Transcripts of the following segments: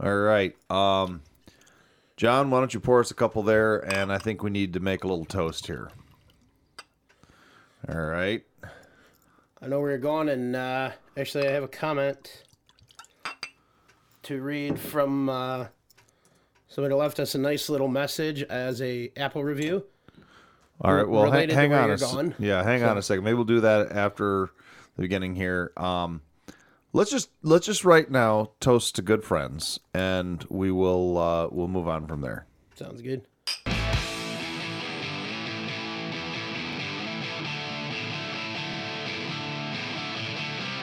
All right. Um, John, why don't you pour us a couple there? And I think we need to make a little toast here. All right. I know where you're going, and uh, actually, I have a comment to read from uh, somebody left us a nice little message as a Apple review. All right. Well, ha- related to hang on. you're going. yeah, hang on a second. Maybe we'll do that after the beginning here. Um, let's just let's just right now toast to good friends, and we will uh, we'll move on from there. Sounds good.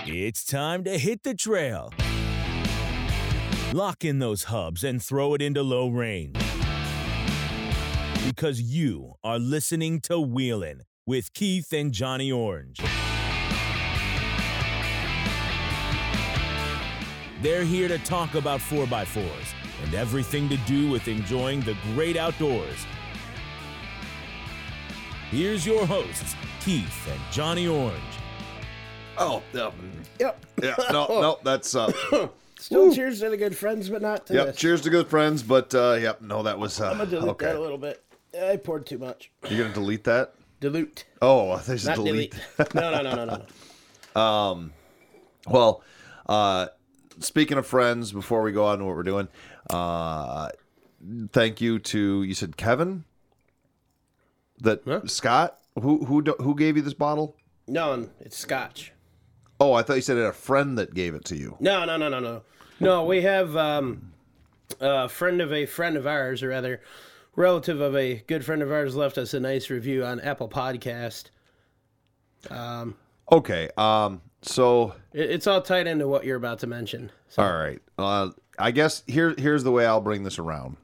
It's time to hit the trail. Lock in those hubs and throw it into low range. Because you are listening to Wheelin' with Keith and Johnny Orange. They're here to talk about 4x4s and everything to do with enjoying the great outdoors. Here's your hosts, Keith and Johnny Orange. Oh, Yep. yeah. No, no, that's uh, Still cheers to the good friends, but not to yep. this. Cheers to good friends, but uh, yep. No, that was uh, I'm gonna dilute okay. that a little bit. I poured too much. You're gonna delete that? Dilute, Oh, there's think not delete. delete. no, no, no, no, no, um, Well, uh, speaking of friends, before we go on to what we're doing, uh, thank you to you said Kevin, that Huh? Scott who who do- who gave you this bottle? No, it's Scotch. Oh, I thought you said it had a friend that gave it to you. No, no, no, no, no. No, we have um, a friend of a friend of ours, or rather, relative of a good friend of ours, left us a nice review on Apple Podcast. Um okay, um, so It, it's all tied into what you're about to mention. So, All right. Uh, I guess here here's the way I'll bring this around.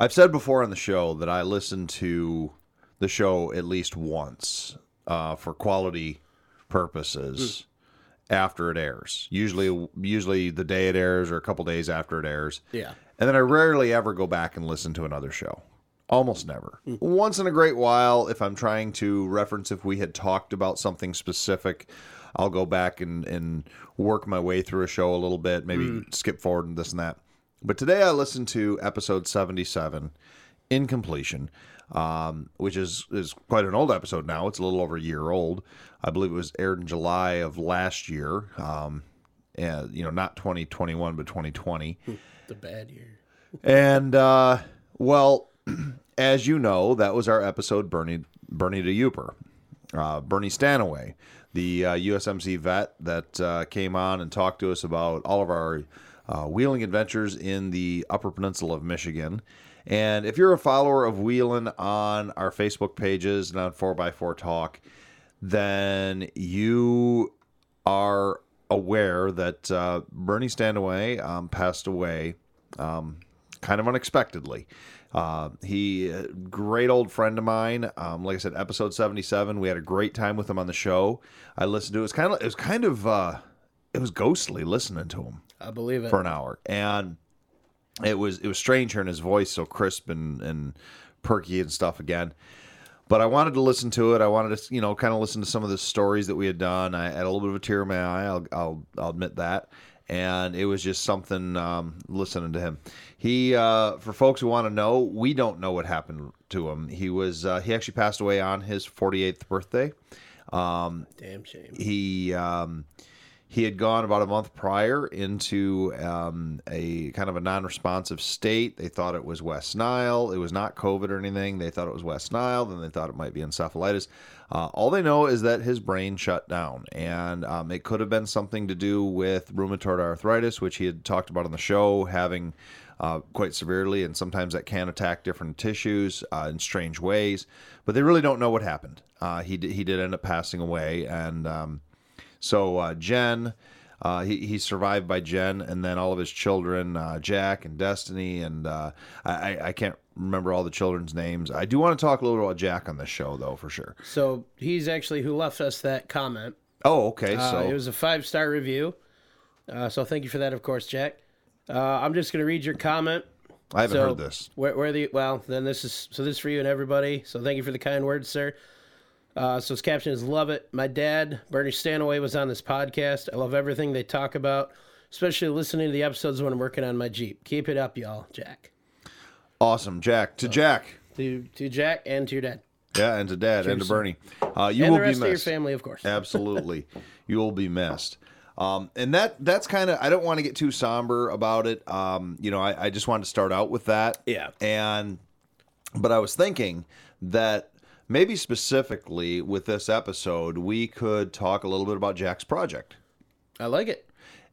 I've said before on the show that I listen to the show at least once uh, for quality purposes after it airs. Usually, usually the day it airs or a couple days after it airs. yeah. And then I rarely ever go back and listen to another show. Almost never. Once in a great while, if I'm trying to reference if we had talked about something specific, I'll go back and, and work my way through a show a little bit, maybe skip forward and this and that. But today I listened to episode 77, Incompletion, um, which is, is quite an old episode now. It's a little over a year old. I believe it was aired in July of last year. Um, and, you know, not 2021, but 2020. The bad year. And uh, well, as you know, that was our episode Bernie Bernie to Yooper. Uh, Bernie Stanaway, the uh, USMC vet that uh, came on and talked to us about all of our uh, wheeling adventures in the Upper Peninsula of Michigan. And if you're a follower of Wheeling on our Facebook pages and on 4x4 Talk, then you are aware that uh, Bernie Stanaway um, passed away um, kind of unexpectedly. Uh, he, great old friend of mine. Um, like I said, episode seventy-seven. We had a great time with him on the show. I listened to it. It was kind of, it was kind of, uh, it was ghostly listening to him I believe it. for an hour, and it was it was strange hearing his voice so crisp and and perky and stuff again. But I wanted to listen to it. I wanted to, you know, kind of listen to some of the stories that we had done. I had a little bit of a tear in my eye. I'll I'll, I'll admit that. And it was just something um, listening to him. He, uh, for folks who want to know, we don't know what happened to him. He was uh, he actually passed away on his 48th birthday. Um, Damn shame. he um, he had gone about a month prior into um, a kind of a non-responsive state. They thought it was West Nile. It was not COVID or anything. They thought it was West Nile. Then they thought it might be encephalitis. Uh, all they know is that his brain shut down, and um, it could have been something to do with rheumatoid arthritis, which he had talked about on the show, having uh, quite severely, and sometimes that can attack different tissues uh, in strange ways. But they really don't know what happened. Uh, he did, he did end up passing away, and um, so uh, Jen, uh, he he survived by Jen, and then all of his children, uh, Jack and Destiny, and uh, I I- I can't remember all the children's names. I do want to talk a little about Jack on this show, though, for sure. So he's actually who left us that comment. Oh, okay. Uh, So it was a five star review. Uh, so thank you for that, of course, Jack. Uh, I'm just going to read your comment. I haven't so heard this. Where, where the well, then this is so this is for you and everybody. So thank you for the kind words, sir. Uh, so his caption is "Love it." My dad, Bernie Stanaway, was on this podcast. I love everything they talk about. especially listening to the episodes when I'm working on my Jeep. Keep it up, y'all, Jack. Awesome, Jack. To Jack. To to Jack and to your dad. Yeah, and to Dad and to Bernie. Uh, you and will the rest be of your missed. family, of course. Absolutely, you will be missed. Um, and that that's kind of I don't want to get too somber about it. Um, you know, I, I just wanted to start out with that. Yeah. And but I was thinking that maybe specifically with this episode, we could talk a little bit about Jack's project. I like it.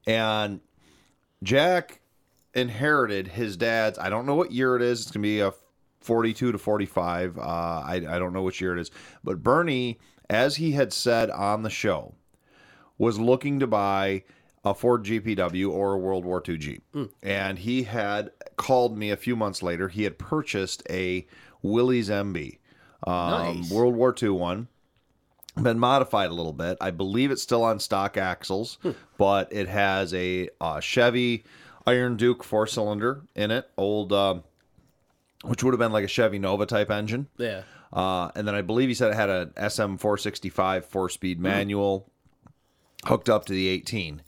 And Jack inherited his dad's. I don't know what year it is. It's gonna be a 42 to 45. Uh, I I don't know which year it is. But Bernie, as he had said on the show, was looking to buy a Ford GPW or a World War II Jeep, and he had called me a few months later. He had purchased a Willys MB, um, Nice. World War II one been modified a little bit. I believe it's still on stock axles, but it has a uh, Chevy Iron Duke four cylinder in it, old, um, which would have been like a Chevy Nova type engine. Yeah. Uh, and then I believe he said it had an SM 465 four speed manual hooked up to the 18.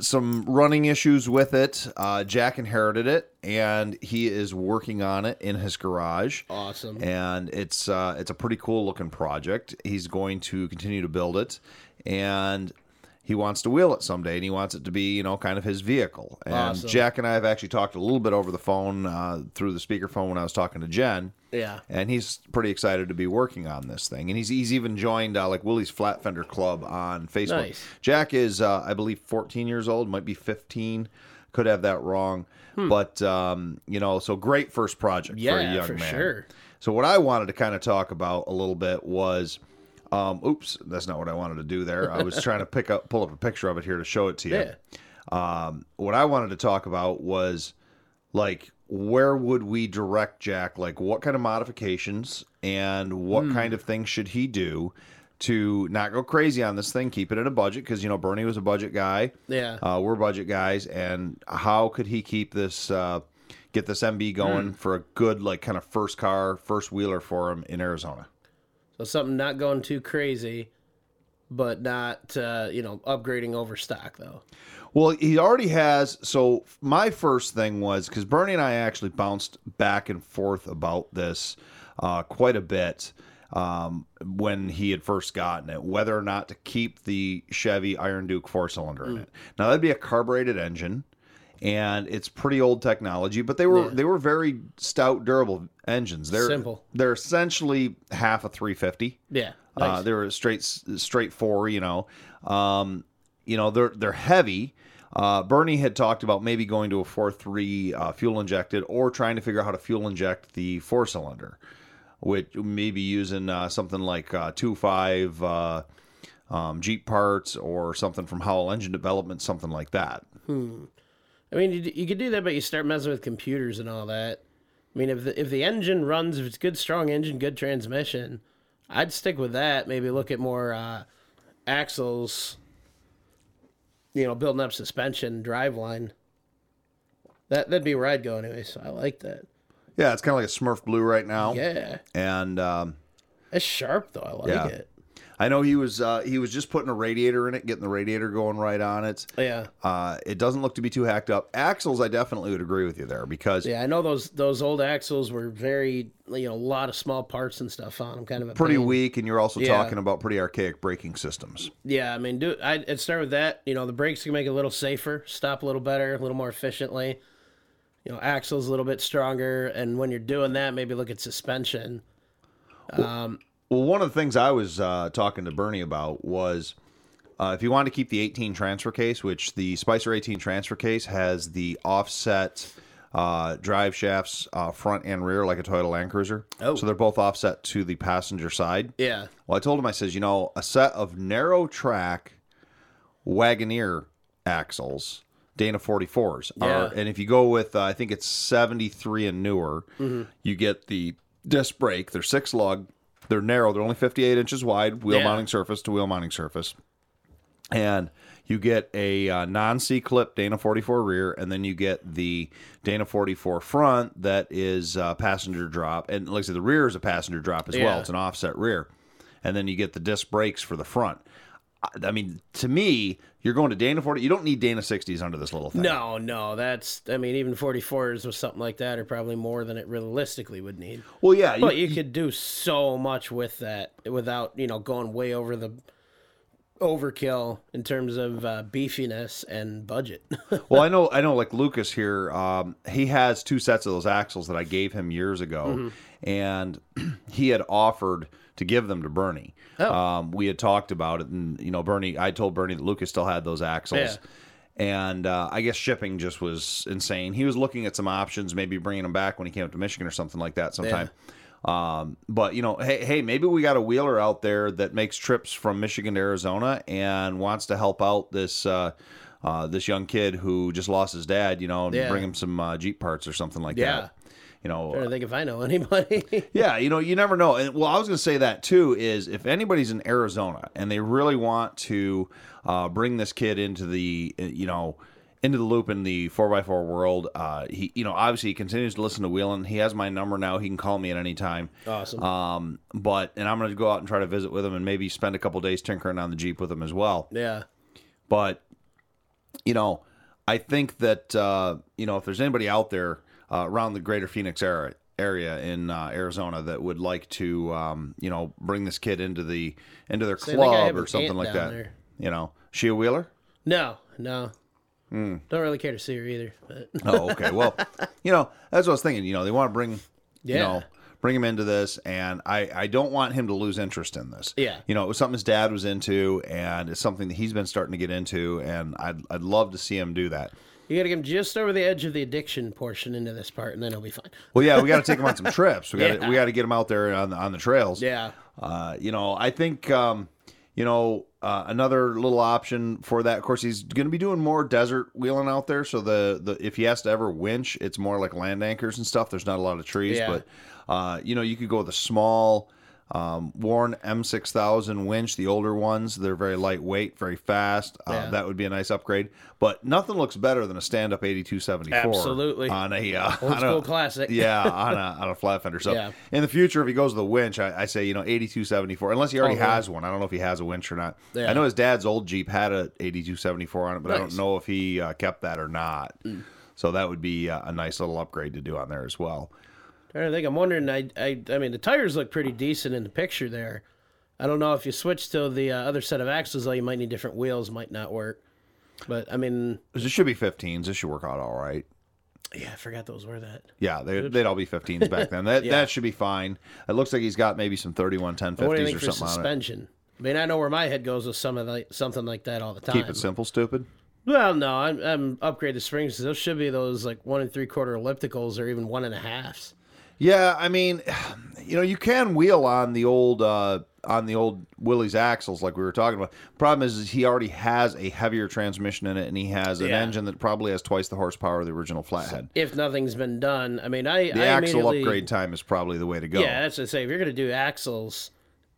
Some running issues with it. Uh, Jack inherited it, and he is working on it in his garage Awesome. and it's uh, it's a pretty cool looking project. He's going to continue to build it, and he wants to wheel it someday, and he wants it to be you know kind of his vehicle. And Awesome. Jack and I have actually talked a little bit over the phone uh, through the speakerphone when I was talking to Jen. Yeah. And he's pretty excited to be working on this thing, and he's he's even joined uh, like Willys Flat Fender Club on Facebook. Nice. Jack is, uh, I believe, 14 years old, might be 15. Could have that wrong, Hmm. but um, you know, so great first project for a young for man. sure. So what I wanted to kind of talk about a little bit was, um, oops, that's not what I wanted to do there. I was trying to pick up, pull up a picture of it here to show it to you. Yeah. Um, what I wanted to talk about was like where would we direct Jack? Like what kind of modifications and what Hmm. kind of things should he do to not go crazy on this thing, keep it in a budget? Because you know Bernie was a budget guy. Yeah. Uh, we're budget guys, and how could he keep this, uh, get this MB going for a good, like, kind of first car, first wheeler for him in Arizona? So something not going too crazy, but not uh, you know upgrading over stock though. Well, he already has. So my first thing was because Bernie and I actually bounced back and forth about this uh, quite a bit um, when he had first gotten it, whether or not to keep the Chevy Iron Duke four cylinder in it. Now that'd be a carbureted engine. And it's pretty old technology, but they were Yeah. they were very stout, durable engines. They're Simple. They're essentially half a 350. Yeah. Uh, Nice. they were straight straight four, you know. Um, you know, they're they're heavy. Uh, Bernie had talked about maybe going to a four three uh, fuel injected or trying to figure out how to fuel inject the four cylinder, which maybe using uh, something like uh, two five uh, um, Jeep parts or something from Howell Engine Development, something like that. I mean, you, you could do that, but you start messing with computers and all that. I mean, if the if the engine runs, if it's good, strong engine, good transmission, I'd stick with that. Maybe look at more uh, axles. You know, building up suspension, driveline. That that'd be where I'd go anyway. So I like that. Yeah, it's kind of like a Smurf Blue right now, Yeah, and um, it's sharp though. I like Yeah. it. I know he was uh, he was just putting a radiator in it, getting the radiator going right on it. Yeah, Uh, it doesn't look to be too hacked up. Axles, I definitely would agree with you there because yeah. I know those those old axles were very you know a lot of small parts and stuff on them. Kind of a pretty pain. weak, and you're also Yeah. talking about pretty archaic braking systems. Yeah, I mean, do I'd, I'd start with that. You know, the brakes can make it a little safer, stop a little better, a little more efficiently. You know, axles a little bit stronger, and when you're doing that, maybe look at suspension. Well, one of the things I was uh, talking to Bernie about was uh, if you want to keep the 18 transfer case, which the Spicer 18 transfer case has the offset uh, drive shafts uh, front and rear like a Toyota Land Cruiser. Oh. So they're both offset to the passenger side. Yeah, Well, I told him, I says, you know, a set of narrow track Wagoneer axles, Dana 44s, are, Yeah. and if you go with, uh, I think it's 73 and newer, you get the disc brake. They're six lug, they're narrow, they're only 58 inches wide, wheel Yeah. mounting surface to wheel mounting surface. And you get a uh, non C clip Dana 44 rear, and then you get the Dana 44 front that is uh, passenger drop. And like I said, the rear is a passenger drop as well. It's an offset rear. And then you get the disc brakes for the front. I mean, to me, you're going to Dana 40. You don't need Dana 60s under this little thing. No, no, that's. I mean, even 44s or something like that are probably more than it realistically would need. Well, yeah, But you could do so much with that without you know going way over the overkill in terms of uh, beefiness and budget. Well, I know, I know. Like Lucas here, um, he has two sets of those axles that I gave him years ago, Mm-hmm. and he had offered to give them to Bernie. Oh. Um, we had talked about it, and you know, Bernie, I told Bernie that Lucas still had those axles. Yeah. And uh, I guess shipping just was insane. He was looking at some options, maybe bringing them back when he came up to Michigan or something like that sometime. Um, but you know, hey, hey, maybe we got a wheeler out there that makes trips from Michigan to Arizona and wants to help out this uh, uh, this young kid who just lost his dad. You know, and Yeah. bring him some uh, Jeep parts or something like Yeah. that. You know, trying to think if I know anybody. yeah, you know, you never know. And well, I was going to say that too is if anybody's in Arizona and they really want to uh, bring this kid into the, uh, you know, into the loop in the 4x4 world, uh, he, you know, obviously he continues to listen to Wheeling. He has my number now. He can call me at any time. awesome. Um, but, and I'm going to go out and try to visit with him and maybe spend a couple days tinkering on the Jeep with him as well. yeah. But you know, I think that uh, you know if there's anybody out there uh, around the greater Phoenix area area in uh, Arizona that would like to um, you know bring this kid into the into their I club or something like that. there. You know, she a wheeler? No, no. Hmm. Don't really care to see her either. But Oh, okay. Well, you know, that's what I was thinking. You know, they want to bring, you know, bring him into this, and I I don't want him to lose interest in this. Yeah. You know, it was something his dad was into, and it's something that he's been starting to get into, and I'd I'd love to see him do that. You got to get him just over the edge of the addiction portion into this part, and then he'll be fine. Well, yeah, we got to take him on some trips. We got Yeah. we got to get him out there on the, on the trails. Yeah. Uh, you know, I think um, you know uh, another little option for that. Of course, he's going to be doing more desert wheeling out there. So the the if he has to ever winch, it's more like land anchors and stuff. There's not a lot of trees, Yeah. but uh, you know, you could go with a small. Um, Warn M6000 winch, the older ones, they're very lightweight, very fast. Uh, Yeah. That would be a nice upgrade. But nothing looks better than a stand-up 8274 Absolutely. on a uh, Old a- school classic. yeah, on a on a flat fender. So Yeah. in the future, if he goes to the winch, I, I say you know eighty two seventy four, unless he already Oh, has one. I don't know if he has a winch or not. Yeah. I know his dad's old Jeep had a eighty two seventy four on it, but I don't Mm. know if he uh, kept that or not. So that would be uh, a nice little upgrade to do on there as well. I think I'm wondering. I, I, I mean, the tires look pretty decent in the picture there. I don't know if you switch to the uh, other set of axles, though, you might need different wheels. Might not work. But I mean, This should be 15s. This should work out all right. yeah, I forgot those were that. Yeah, they, they'd all be 15s back then. That Yeah. that should be fine. It looks like he's got maybe some 31 1050s But what do you or for something on it. suspension? I mean, I know where my head goes with some of like something like that all the time. Keep it simple, stupid. Well, no, I'm, I'm upgrade the springs. Those should be those like one and three quarter ellipticals or even one and a halves. Yeah, I mean, you know, you can wheel on the old uh, on the old Willys axles like we were talking about. Problem is, is he already has a heavier transmission in it, and he has an Yeah. engine that probably has twice the horsepower of the original flathead. If nothing's been done, I mean, I The I axle upgrade time is probably the way to go. Yeah, that's what I say. If you're gonna do axles,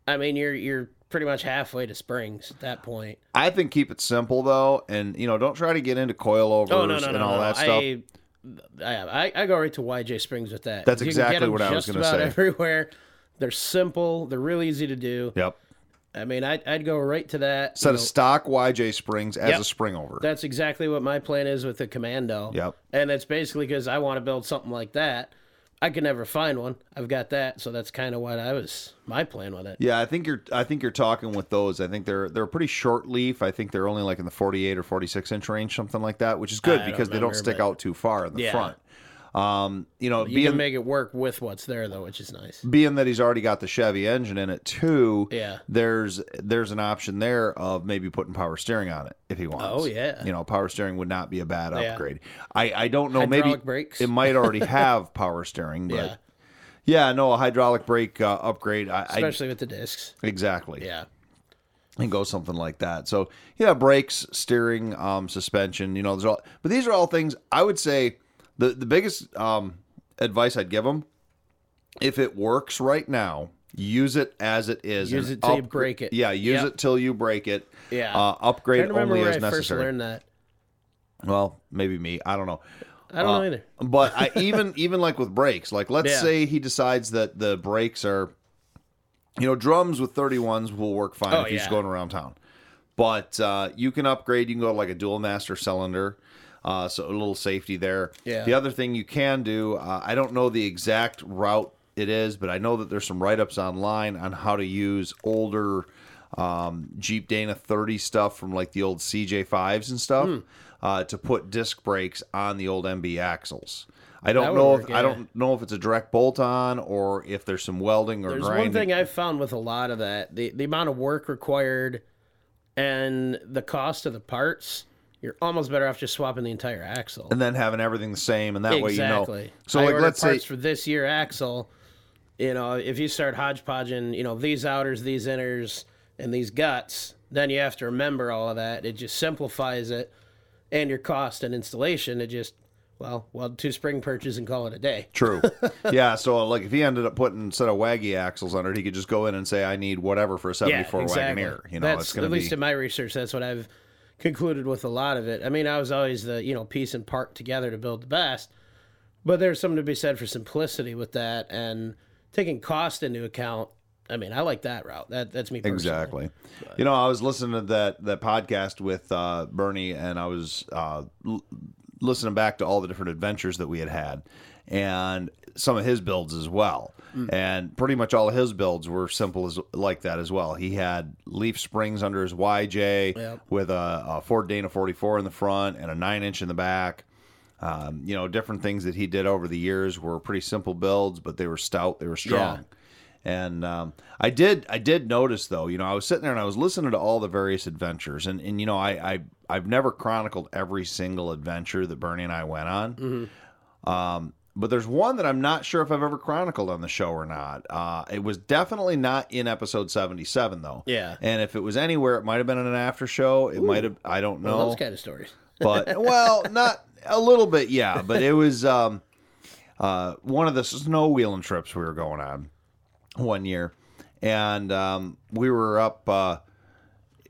I mean, you're you're pretty much halfway to springs at that point. I think keep it simple though, and you know, don't try to get into coilovers Oh no no and no all no! that stuff. I, I I go right to YJ Springs with that. That's You exactly what I was gonna about say. Everywhere, they're simple. They're real easy to do. Yep. I mean, I'd, I'd go right to that. Set you a stock YJ springs as Yep. a spring over. That's exactly what my plan is with the Commando. Yep. And that's basically because I want to build something like that. I could never find one. I've got that, so that's kind of what I was my plan with it. Yeah, I think you're. I think you're talking with those. I think they're they're pretty short leaf. I think they're only like in the 48 or 46 inch range, something like that, which is good I because they don't stick but- out too far in the Yeah. front. Um, you know, You being can make it work with what's there though, which is nice. being that he's already got the Chevy engine in it too. Yeah. There's there's an option there of maybe putting power steering on it if he wants. Oh, yeah. You know, power steering would not be a bad Yeah. upgrade. I I don't know. maybe brakes. it might already have power steering, but. Yeah. Yeah, no, a hydraulic brake uh, upgrade. I, I Especially with the discs. exactly. Yeah. and go something like that. So yeah, brakes, steering, um, suspension. You know, there's all, but these are all things I would say. The the biggest um, advice I'd give them, if it works right now, use it as it is. Use it till you break it. Yeah, use Yep. it till you break it. Yeah. uh, upgrade only as I first necessary. learned that. Well, maybe me. I don't know. I don't Uh, know either. But I even even like with brakes, like let's Yeah. say he decides that the brakes are, you know, drums with thirty ones will work fine Oh, if he's going around town. but uh, you can upgrade. You can go to like a dual master cylinder. Uh, so a little safety there. Yeah. The other thing you can do, uh, I don't know the exact route it is, but I know that there's some write ups online on how to use older um, Jeep Dana 30 stuff from like the old CJ5s and stuff Hmm. uh, to put disc brakes on the old MB axles. I don't know work, if yeah. I don't know if it's a direct bolt on or if there's some welding or There's grinding. one thing I've found with a lot of that the, the amount of work required and the cost of the parts, you're almost better off just swapping the entire axle. and then having everything the same, and that way you know. exactly. So I like, ordered let's say for this year axle. You know, if you start hodgepodging, you know, these outers, these inners, and these guts, then you have to remember all of that. It just simplifies it, and your cost and installation. It just well, weld two spring perches and call it a day. True. yeah. So uh, like, if he ended up putting instead of waggy axles on it, he could just go in and say, "I need whatever for a '74 Wagoneer." You know, that's it's going at to be least in my research. That's what I've concluded with a lot of it. I mean, I was always the you know piece and part together to build the best, but there's something to be said for simplicity with that and taking cost into account. I mean, I like that route. That that's me personally. Exactly. You know, I was listening to that that podcast with uh, Bernie, and I was uh, l- listening back to all the different adventures that we had had, and some of his builds as well. And pretty much all of his builds were simple as like that as well. He had leaf springs under his YJ Yep. with a, a Ford Dana 44 in the front and a nine inch in the back. Um, you know, different things that he did over the years were pretty simple builds, but they were stout, they were strong. And um, I did, I did notice though. You know, I was sitting there and I was listening to all the various adventures, and and you know, I, I I've never chronicled every single adventure that Bernie and I went on. Um, but there's one that I'm not sure if I've ever chronicled on the show or not. Uh, it was definitely not in episode 77 though. Yeah. And if it was anywhere, it might have been in an after show. It might have. I don't know Well, those kind of stories. but well, not a little bit, yeah. But it was um, uh, one of the snow wheeling trips we were going on one year, and um, we were up. Uh,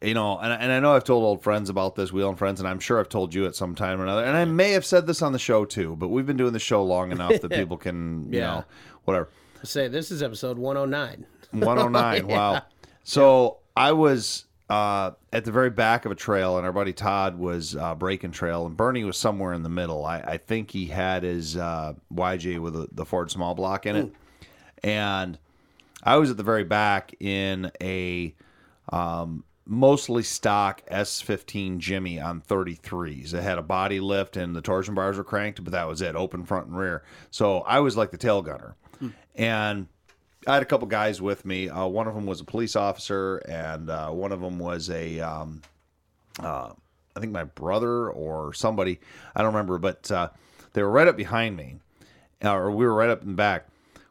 you know, and, and I know I've told old friends about this, Wheel and friends, and I'm sure I've told you at some time or another. And I may have said this on the show too, but we've been doing the show long enough that people can, you Yeah. know, whatever. Say this is episode 109. 109. Wow. So I was uh, at the very back of a trail, and our buddy Todd was uh, breaking trail, and Bernie was somewhere in the middle. I, I think he had his uh, YJ with the, the Ford small block in it, and I was at the very back in a um, mostly stock S15 Jimmy on 33s. It had a body lift and the torsion bars were cranked, but that was it, open front and rear. So I was like the tail gunner. And I had a couple guys with me. Uh, one of them was a police officer, and uh, one of them was a, um, uh, I think my brother or somebody. I don't remember, but uh, they were right up behind me, uh, or we were right up in the back.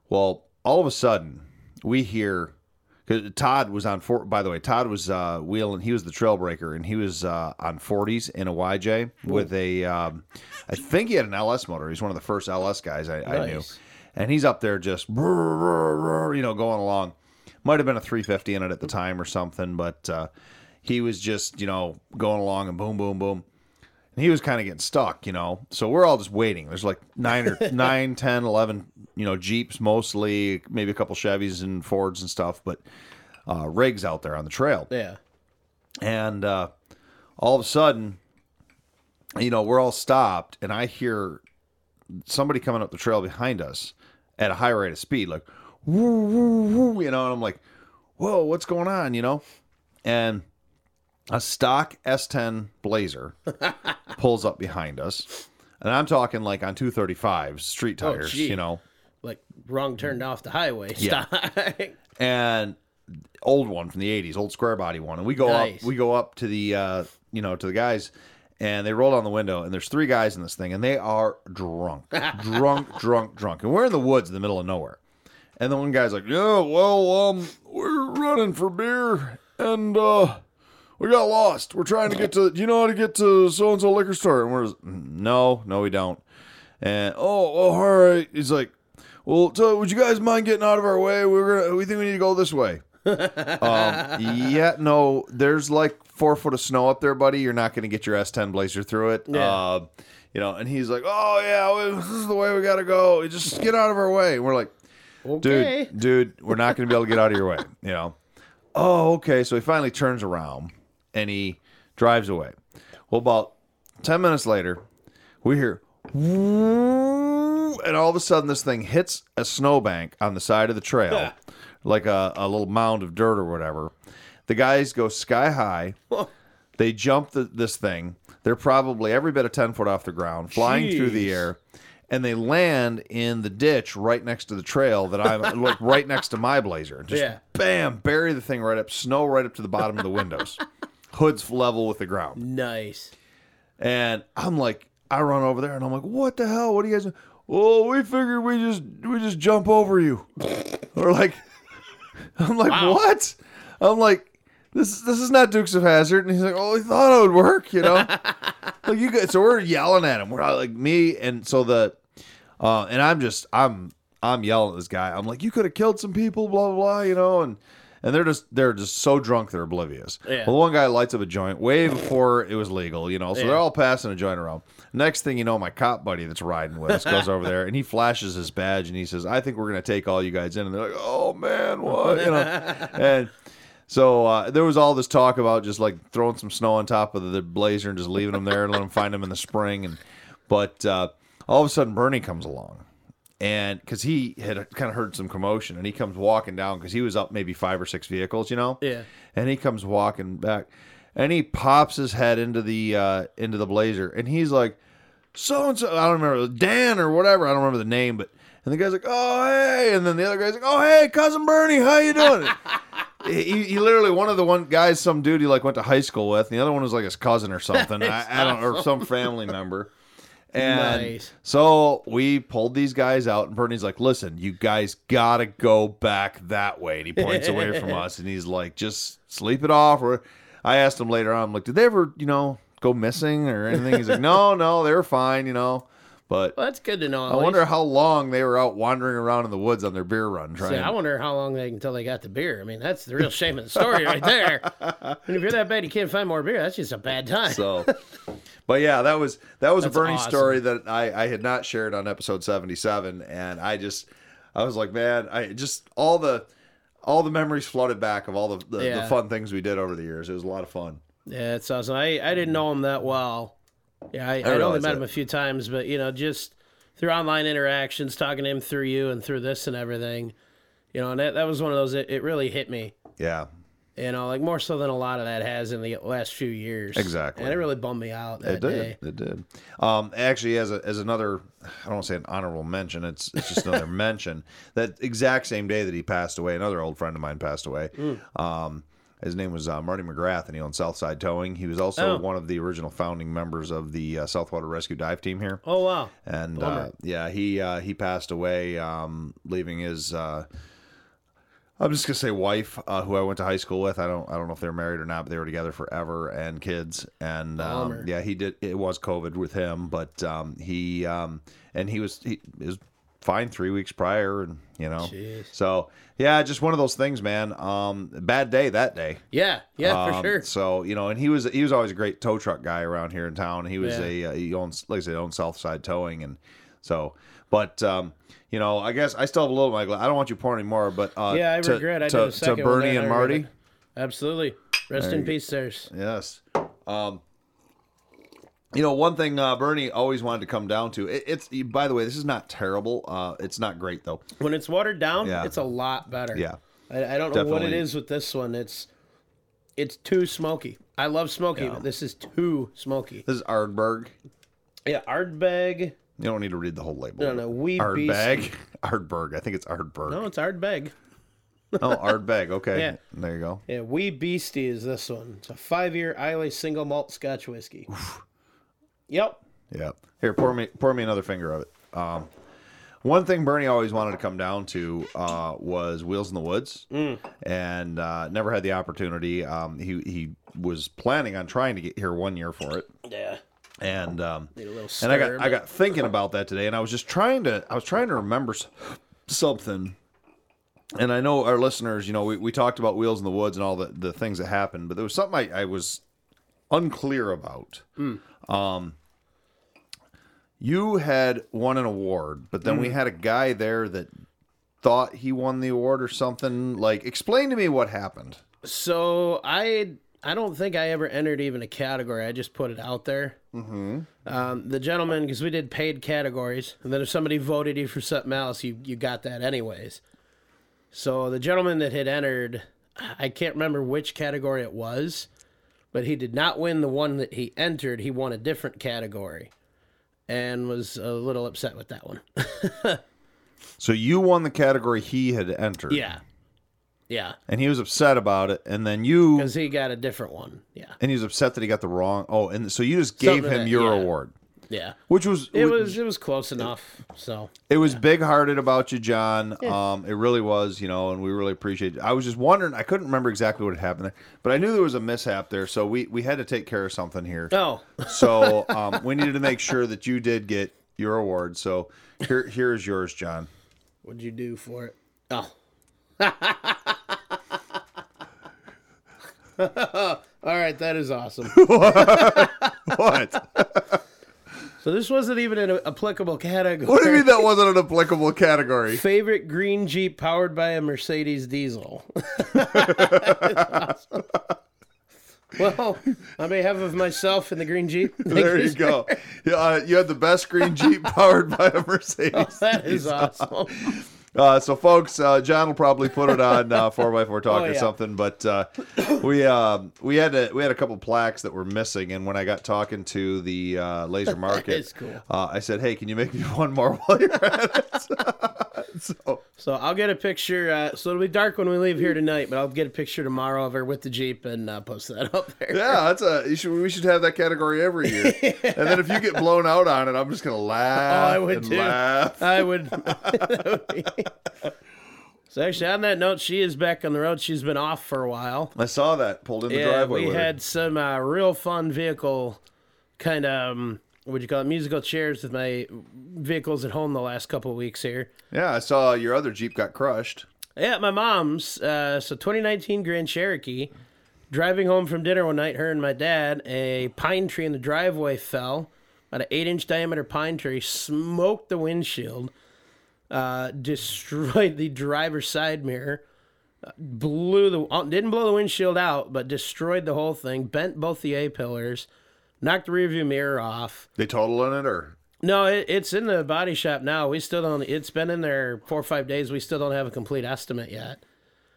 Well, all of a sudden, we hear because Todd was on four. By the way, Todd was uh, wheeling. He was the trail breaker, and he was uh, on 40s in a YJ with a. Um, I think he had an LS motor. He's one of the first LS guys I, I knew, Nice. and he's up there just you know going along. Might have been a 350 in it at the time or something, but uh, he was just you know going along and boom, boom, boom. And he was kind of getting stuck, you know. So we're all just waiting. There's like nine or nine, ten, eleven, you know, Jeeps mostly, maybe a couple Chevys and Fords and stuff, but uh, rigs out there on the trail. Yeah. And uh, all of a sudden, you know, we're all stopped, and I hear somebody coming up the trail behind us at a high rate of speed, like woo, woo, woo, you know, and I'm like, whoa, what's going on, you know? And a stock S10 Blazer pulls up behind us. And I'm talking like on 235 street tires, Oh, gee. you know, Like wrong turned off the highway. Yeah. Stop. and old one from the 80s, old square body one. And we go Nice. up, we go up to the, uh, you know, to the guys, and they roll down the window, and there's three guys in this thing, and they are drunk, drunk, drunk, drunk, and we're in the woods in the middle of nowhere. And the one guy's like, "Yeah, well, um, we're running for beer, and uh, we got lost. We're trying to get to. Do you know how to get to so and so liquor store?" And we're, just, no, no, we don't. And oh, oh, all right. He's like, well, so would you guys mind getting out of our way? We're gonna, we think we need to go this way. um, yeah, no, there's like four foot of snow up there, buddy. You're not gonna get your S10 Blazer through it. Yeah. Uh, you know, and he's like, oh yeah, this is the way we gotta go. Just get out of our way. And we're like, dude, dude, we're not gonna be able to get out of your way. You know. Oh, okay. So he finally turns around and he drives away. Well, about ten minutes later, we hear, and all of a sudden, this thing hits a snowbank on the side of the trail, like a, a little mound of dirt or whatever. The guys go sky high. They jump the, this thing. They're probably every bit of 10 foot off the ground, flying through the air, and they land in the ditch right next to the trail that I'm like right next to my blazer. Just Yeah. bam, bury the thing right up, snow right up to the bottom of the windows. Hood's level with the ground. Nice. And I'm like, I run over there and I'm like, what the hell? What are you guys do? Oh, we figured we just we just jump over you. or like I'm like, what? I'm like, this this is not Dukes of Hazzard. And he's like, Oh, he thought it would work, you know? like you guys so we're yelling at him. We're not like me and so the uh and I'm just I'm I'm yelling at this guy. I'm like, you could have killed some people, blah blah blah, you know, and and they're just they're just so drunk they're oblivious. Yeah. Well, one guy lights up a joint way before it was legal, you know. So Yeah. they're all passing a joint around. Next thing you know, my cop buddy that's riding with us goes over there and he flashes his badge and he says, "I think we're gonna take all you guys in." And they're like, "Oh man, what?" You know. and so uh, there was all this talk about just like throwing some snow on top of the blazer and just leaving them there and let them find them in the spring. And but uh, all of a sudden, Bernie comes along, and because he had kind of heard some commotion, and he comes walking down because he was up maybe five or six vehicles, you know. Yeah. And he comes walking back, and he pops his head into the uh, into the blazer, and he's like, "So and so." I don't remember Dan or whatever. I don't remember the name, but. And the guy's like, "Oh hey," and then the other guy's like, "Oh hey, cousin Bernie, how you doing?" he, he literally one of the one guys, some dude he like went to high school with, and the other one was like his cousin or something. I, I don't, or some family member. And Nice. so we pulled these guys out, and Bernie's like, "Listen, you guys gotta go back that way." And he points away from us, and he's like, "Just sleep it off." Or I asked him later on, I'm like, "Did they ever, you know, go missing or anything?" He's like, "No, no, they were fine, you know." But Well, that's good to know. I wonder how long they were out wandering around in the woods on their beer run trying. See, I wonder how long they until they got the beer. I mean, that's the real shame of the story right there. And if you're that bad, you can't find more beer. That's just a bad time. So, but yeah, that was that was That's a Bernie awesome. story that I I had not shared on episode seventy seven, and I just I was like, man, I just all the all the memories flooded back of all the the, the fun things we did over the years. It was a lot of fun. Yeah, it's awesome. I, I didn't know him that well. Yeah, I, I, only met that. him a few times, but you know, just through online interactions, talking to him through you and through this and everything, you know, and that, that was one of those. It, it really hit me. Yeah, You know, like more so than a lot of that has in the last few years. Exactly. And it really bummed me out that it did. day. It did. Um, actually, as a, as another, I don't want to say an honorable mention. It's it's just another mention. That exact same day that he passed away, another old friend of mine passed away. Hmm. Um, his name was uh, Marty McGrath, and he owned Southside Towing. He was also Oh. one of the original founding members of the uh, Southwater Rescue Dive Team here. Oh wow. and uh, yeah, he uh, he passed away, um, leaving his. Uh, I'm just gonna say wife, uh, who I went to high school with. I don't I don't know if they're married or not, but they were together forever and kids. And um, yeah, he did. It was COVID with him, but um, he um, and he was he was fine three weeks prior, and you know, Jeez. so yeah, just one of those things, man. Um, bad day that day. Yeah, yeah, for Um, sure. So you know, and he was he was always a great tow truck guy around here in town. He was Yeah. a uh, he owns like I said, owns Southside Towing, and so but um, you know, I guess I still have a little. Like, I don't want you pouring anymore, but uh, Yeah, I to, regret I to, did a second one Bernie there, and Marty. Absolutely. Rest in peace, sirs. Yes. Um, you know, one thing uh, Bernie always wanted to come down to. It, it's by the way, this is not terrible. Uh, it's not great though. When it's watered down, Yeah. it's a lot better. Yeah. I, I don't know what it is with this one. It's it's too smoky. I love smoky, but this is too smoky. This is Ardberg. Yeah, Ardbeg. You don't need to read the whole label. No, no, we Ardbeg. Ardberg. I think it's Ardberg. No, it's Ardbeg. Oh, Ardbeg. Okay. Yeah. There you go. Yeah, Wee Beastie is this one. It's a five-year Islay single malt Scotch whiskey. Yep. Yeah. Here, pour me pour me another finger of it. Um, one thing Bernie always wanted to come down to uh, was Wheels in the Woods, and uh, never had the opportunity. Um, he he was planning on trying to get here one year for it, Yeah. and um, Need a and I got I got thinking about that today, and I was just trying to I was trying to remember something. And I know our listeners, you know, we, we talked about Wheels in the Woods and all the, the things that happened, but there was something I, I was unclear about. Um, you had won an award, but then we had a guy there that thought he won the award or something. Like, explain to me what happened. So I I don't think I ever entered even a category. I just put it out there. Mm-hmm. Um, the gentleman, because we did paid categories, and then if somebody voted you for something else, you you got that anyways. So the gentleman that had entered, I can't remember which category it was, but he did not win the one that he entered. He won a different category, and was a little upset with that one. So you won the category he had entered. yeah, yeah, And he was upset about it. And then you because he got a different one. Yeah, and he was upset that he got the wrong. Oh, and so you just gave Something him that- your yeah. award, yeah. which was It was it was close enough. So it was big hearted about you, John. Um, it really was, you know, and we really appreciate it. I was just wondering, I couldn't remember exactly what had happened there, but I knew there was a mishap there, so we we had to take care of something here. oh, So um, we needed to make sure that you did get your award. So here here's yours, John. what'd you do for it? Oh. All right, that is awesome. What? So this wasn't even an applicable category. what do you mean that wasn't an applicable category? Favorite green Jeep powered by a Mercedes diesel. well, on behalf of myself and the green Jeep, There you sir. go. Yeah, Uh, you had the best green Jeep powered by a Mercedes. That is awesome. Uh, so, folks, uh, John will probably put it on uh, four x four talk Oh, or yeah. something. But uh, we uh, we had a, we had a couple plaques that were missing, and when I got talking to the uh, laser market, cool. uh, I said, "Hey, can you make me one more while you're at it?" so, So I'll get a picture. Uh, so it'll be dark when we leave here tonight, but I'll get a picture tomorrow of her with the Jeep and uh, post that up there. yeah, that's a should, we should have that category every year. And then if you get blown out on it, I'm just gonna laugh. Oh, I would too. laugh. I would. That would be- so actually, on that note, she is back on the road. She's been off for a while. I saw that pulled in the Yeah, driveway. we with her. had some uh, real fun vehicle kind of um, what you call it musical chairs with my vehicles at home the last couple of weeks here. Yeah, I saw your other Jeep got crushed. Yeah, my mom's. Uh, so 2019 Grand Cherokee. Driving home from dinner one night, her and my dad, a pine tree in the driveway fell. About an eight-inch diameter pine tree smoked the windshield, uh, destroyed the driver's side mirror, blew the uh, didn't blow the windshield out, but destroyed the whole thing. Bent both the A pillars, knocked the rearview mirror off. They totaling it or No, it, it's in the body shop now. We still don't. It's been in there four or five days. We still don't have a complete estimate yet.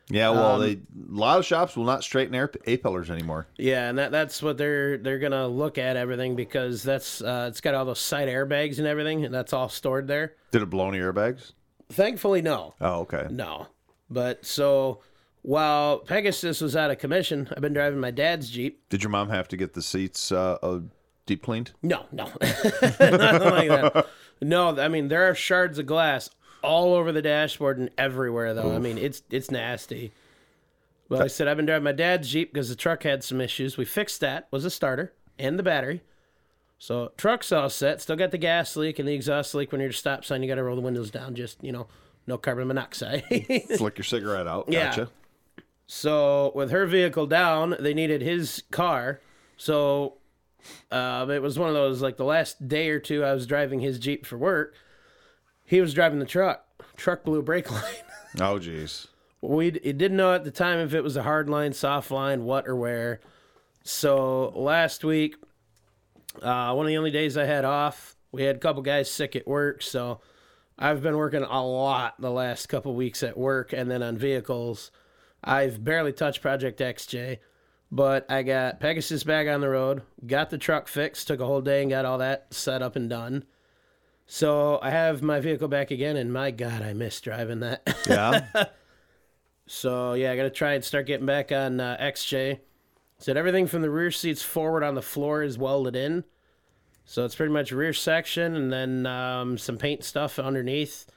Yeah, Um, well, they a lot of shops will not straighten their A pillars anymore. Yeah, and that that's what they're they're gonna look at everything because that's uh, it's got all those side airbags and everything, and that's all stored there. Did it blow any airbags? Thankfully, no, Oh, okay. no. But so while Pegasus was out of commission, I've been driving my dad's Jeep. Did your mom have to get the seats uh, uh, deep cleaned? No, no, nothing like that. No, I mean there are shards of glass all over the dashboard and everywhere, though. I mean it's it's nasty. Well, I said I've been driving my dad's Jeep because the truck had some issues. We fixed that. Was a starter and the battery. So truck's all set. Still got the gas leak and the exhaust leak. When you're at a stop sign, you got to roll the windows down. Just you know, no carbon monoxide. Flick your cigarette out. Yeah. Gotcha. So with her vehicle down, they needed his car. So um, it was one of those like the last day or two I was driving his Jeep for work. He was driving the truck. Truck blew a brake line. Oh, jeez. we it didn't know at the time if it was a hard line, soft line, what or where. So last week, uh, one of the only days I had off, we had a couple guys sick at work. So I've been working a lot the last couple weeks at work and then on vehicles. I've barely touched Project XJ, but I got Pegasus back on the road, got the truck fixed, took a whole day and got all that set up and done. So I have my vehicle back again, and my God, I miss driving that. Yeah. So yeah, I got to try and start getting back on uh, XJ. Said everything from the rear seats forward on the floor is welded in, so it's pretty much rear section and then um, some paint stuff underneath. A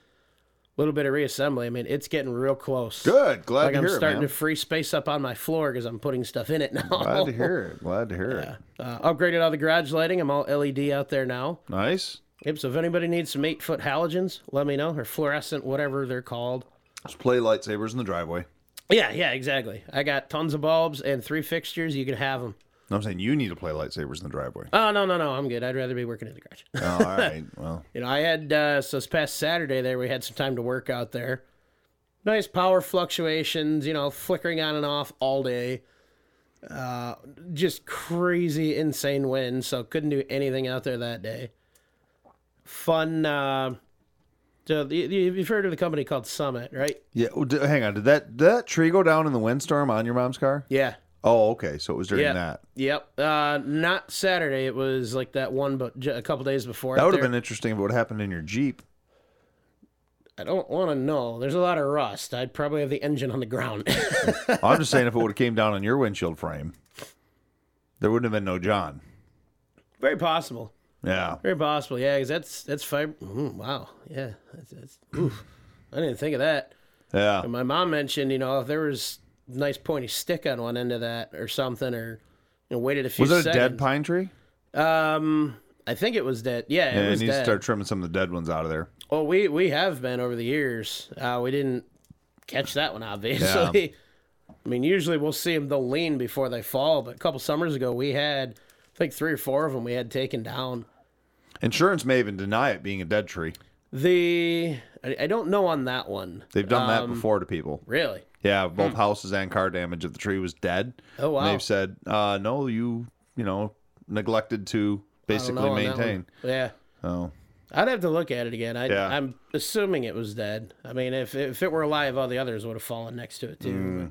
little bit of reassembly. I mean, it's getting real close. Good. Glad Like to I'm hear starting it, man. to free space up on my floor because I'm putting stuff in it now. Glad to hear it. Glad to hear it. Uh, upgraded all the garage lighting. I'm all LED out there now. Nice. Yep. So if anybody needs some eight foot halogens, let me know or fluorescent, whatever they're called. Let's play lightsabers in the driveway. Yeah, yeah, exactly. I got tons of bulbs and three fixtures. You can have them. No, I'm saying you need to play lightsabers in the driveway. Oh no, no, no! I'm good. I'd rather be working in the garage. Oh, all right. Well, you know, I had uh, so this past Saturday there we had some time to work out there. Nice power fluctuations. You know, flickering on and off all day. Uh, just crazy, insane wind. So couldn't do anything out there that day. Fun. Uh, so you've heard of the company called Summit, right? Yeah. hang on. Did that did that tree go down in the windstorm on your mom's car? Yeah. Oh, okay. So it was during Yeah. that. Yep. Uh, not Saturday. It was like that one, but a couple days before. That would have been interesting if it would have happened in your Jeep. I don't want to know. There's a lot of rust. I'd probably have the engine on the ground. I'm just saying if it would have came down on your windshield frame, there wouldn't have been no John. Very possible. Yeah. Very possible. Yeah, because that's that's five. Mm, wow. Yeah. That's, that's, oof. I didn't think of that. Yeah. And my mom mentioned, you know, if there was a nice pointy stick on one end of that or something, or you know, waited a few. Was it a dead pine tree? Um, I think it was dead. Yeah, it Yeah, you was need to dead. start trimming some of the dead ones out of there. Oh, we we have been over the years. Uh, we didn't catch that one, obviously. Yeah. I mean, usually we'll see them. They'll lean before they fall. But a couple summers ago, we had, I think, three or four of them we had taken down. Insurance may even deny it being a dead tree. The I, I don't know on that one. They've done that Um, before to people. Really? Yeah, both houses and car damage if the tree was dead. Oh, wow. And they've said, uh, no, you, you know, neglected to I don't basically know on that one. maintain. Yeah. Oh, I'd have to look at it again. I, Yeah. I'm assuming it was dead. I mean, if if it were alive, all the others would have fallen next to it too. Mm.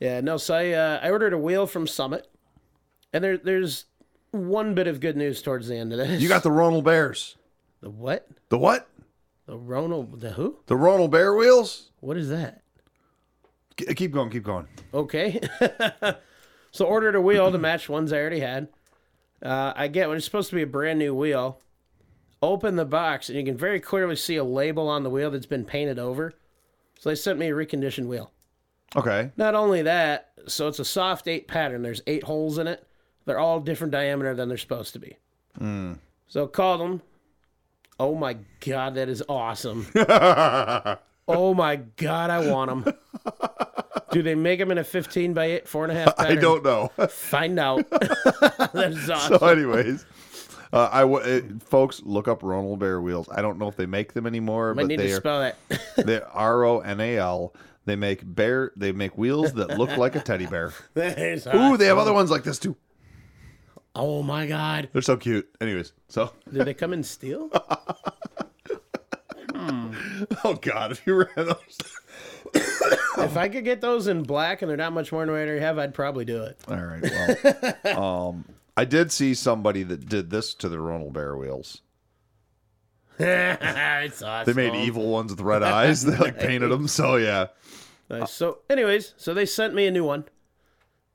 Yeah, no. So I uh, I ordered a wheel from Summit, and there there's one bit of good news towards the end of this. you got the Ronal Bears. the what? The what? The Ronal the who? The Ronal Bear wheels? What is that? K- keep going, keep going. Okay. so ordered a wheel to match ones I already had. Uh, I get one. It's supposed to be a brand new wheel. Open the box, and you can very clearly see a label on the wheel that's been painted over. So they sent me a reconditioned wheel. Okay. Not only that, so it's a soft eight pattern. There's eight holes in it. They're all different diameter than they're supposed to be. So called them. Oh my god, that is awesome. oh my god, I want them. Do they make them in a 15 by 8, four and a half I don't know. Find out. that is awesome. so, anyways, uh, I w- uh, folks look up Ronal Bear wheels. I don't know if they make them anymore, Might but need they to are spell that. they R O N A L. They make bear. They make wheels that look like a teddy bear. Ooh, awesome. they have other ones like this too. Oh my god. They're so cute. Anyways, so Do they come in steel? oh god, if you ran those. if I could get those in black and they're not much more than what I already have, I'd probably do it. All right. Well, um, I did see somebody that did this to the Ronal Bear wheels. it's awesome. They made evil ones with red eyes. They like painted them. So yeah. Nice. So, anyways, so they sent me a new one.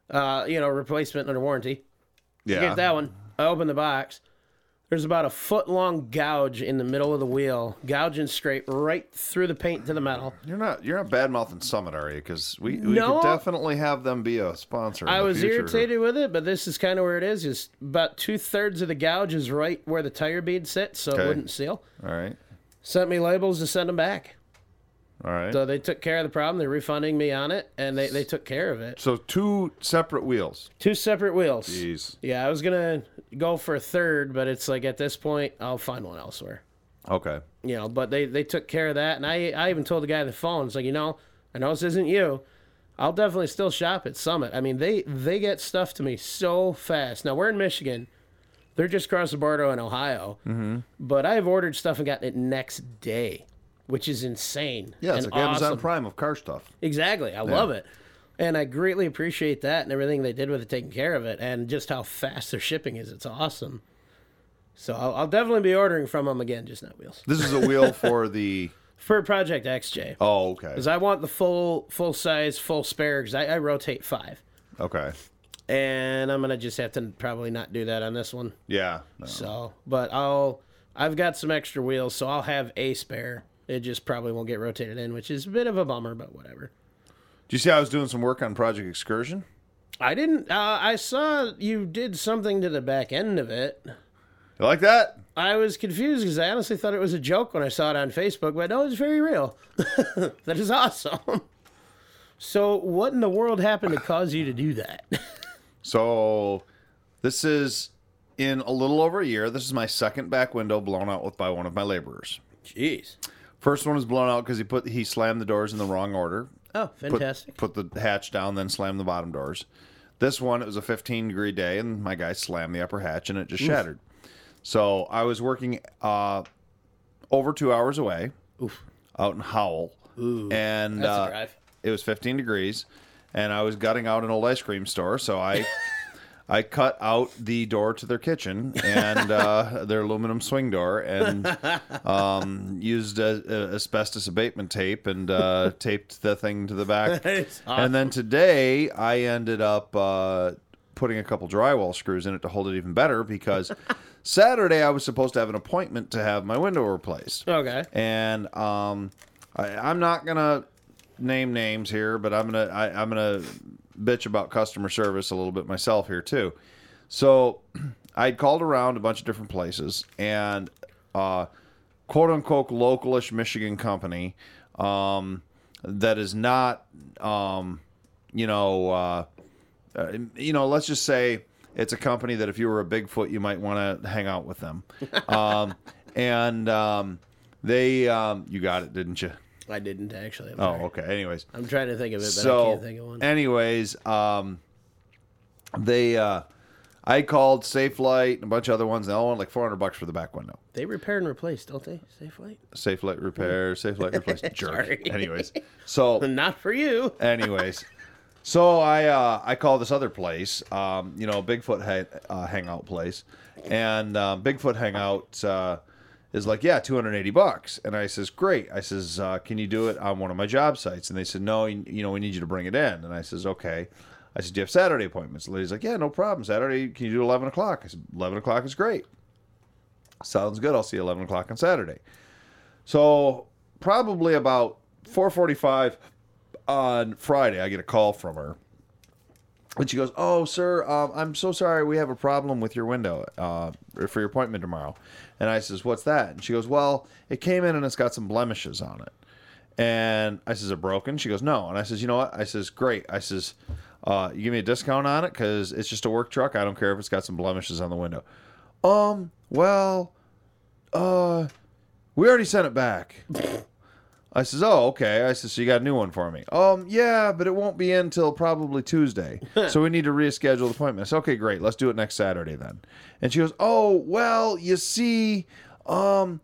Uh, you know, replacement under warranty. Yeah. Get that one. I open the box. There's about a foot long gouge in the middle of the wheel, gouging straight right through the paint to the metal. You're not you're not bad mouthing Summit, are you? Because we, we No. could definitely have them be a sponsor. in I the was future. irritated with it, but this is kind of where it is. Is about two thirds of the gouge is right where the tire bead sits, so Okay. it wouldn't seal. All right. Sent me labels to send them back. All right. So they took care of the problem. They're refunding me on it, and they, they took care of it. So two separate wheels. Two separate wheels. Jeez. Yeah, I was gonna go for a third, but it's like at this point, I'll find one elsewhere. Okay. You know, but they they took care of that, and I I even told the guy on the phone, it's like you know, I know this isn't you. I'll definitely still shop at Summit. I mean, they they get stuff to me so fast. Now we're in Michigan. They're just across the border in Ohio. Mm-hmm. But I've ordered stuff and gotten it next day, which is insane. Yeah, it's like Amazon. Prime of car stuff. Exactly. I love it. And I greatly appreciate that and everything they did with it, taking care of it, and just how fast their shipping is. It's awesome. So I'll, I'll definitely be ordering from them again, just not wheels. This is a wheel for the. For Project XJ. Oh, okay. Because I want the full full size, full spare, because I, I rotate five. Okay. And I'm going to just have to probably not do that on this one. Yeah. No. So, but I'll, I've got some extra wheels, so I'll have a spare. It just probably won't get rotated in, which is a bit of a bummer, but whatever. Do you see I was doing some work on Project Excursion? I didn't. Uh, I saw you did something to the back end of it. You like that? I was confused because I honestly thought it was a joke when I saw it on Facebook, but no, it's very real. that is awesome. So, what in the world happened to cause you to do that? So, this is in a little over a year. This is my second back window blown out with by one of my laborers. Jeez. First one was blown out because he put he slammed the doors in the wrong order. Oh, fantastic. put the hatch down, then slammed the bottom doors. This one, it was a 15 degree day, and my guy slammed the upper hatch and it just shattered. So I was working uh, over two hours away out in Howell. and That's a uh, it was 15 degrees, and I was gutting out an old ice cream store. So I. I cut out the door to their kitchen and uh, their aluminum swing door and um, used a, a asbestos abatement tape and uh, taped the thing to the back. That's And then today I ended up uh, putting a couple drywall screws in it to hold it even better because Saturday I was supposed to have an appointment to have my window replaced. Okay. And um, I, I'm not gonna name names here, but I'm gonna I, I'm gonna bitch about customer service a little bit myself here too. So I'd called around a bunch of different places and uh, quote unquote localish Michigan company um, that is not um, you know uh, uh, you know let's just say it's a company that if you were a Bigfoot you might want to hang out with them. Um, and um, they um, you got it, didn't you? I didn't actually. I'm, Oh, sorry. okay. Anyways, I'm trying to think of it, but I can't think of one. anyways, um, they uh, I called Safelite and a bunch of other ones. They all want like four hundred bucks for the back window. They repair and replace, don't they? Safelite. Safe Light repair, Safelite replace. Jerk. Sorry. Anyways, so Not for you. anyways, so I uh, I call this other place, um, you know, Bigfoot ha- uh, hangout place, and um, Bigfoot hangout uh, is like, yeah, two hundred eighty bucks, and I says, great. I says, uh, can you do it on one of my job sites? And they said, no, you, you know, we need you to bring it in, and I says, okay. I said, do you have Saturday appointments? The lady's like, yeah, no problem. Saturday, can you do eleven o'clock? I said, eleven o'clock is great. Sounds good. I'll see you eleven o'clock on Saturday. So probably about four forty-five on Friday, I get a call from her. And she goes, "Oh, sir, um, I'm so sorry. We have a problem with your window uh, for your appointment tomorrow." And I says, "What's that?" And she goes, "Well, it came in and it's got some blemishes on it." And I says, "Is it broken?" She goes, "No." And I says, "You know what?" I says, "Great." I says, uh, "You give me a discount on it because it's just a work truck. I don't care if it's got some blemishes on the window." Um. Well, uh, we already sent it back. I says, "Oh, okay." I says, "So you got a new one for me?" Um, yeah, but it won't be in till probably Tuesday, so we need to reschedule the appointment. I said, "Okay, great. Let's do it next Saturday then." And she goes, "Oh, well, you see, um,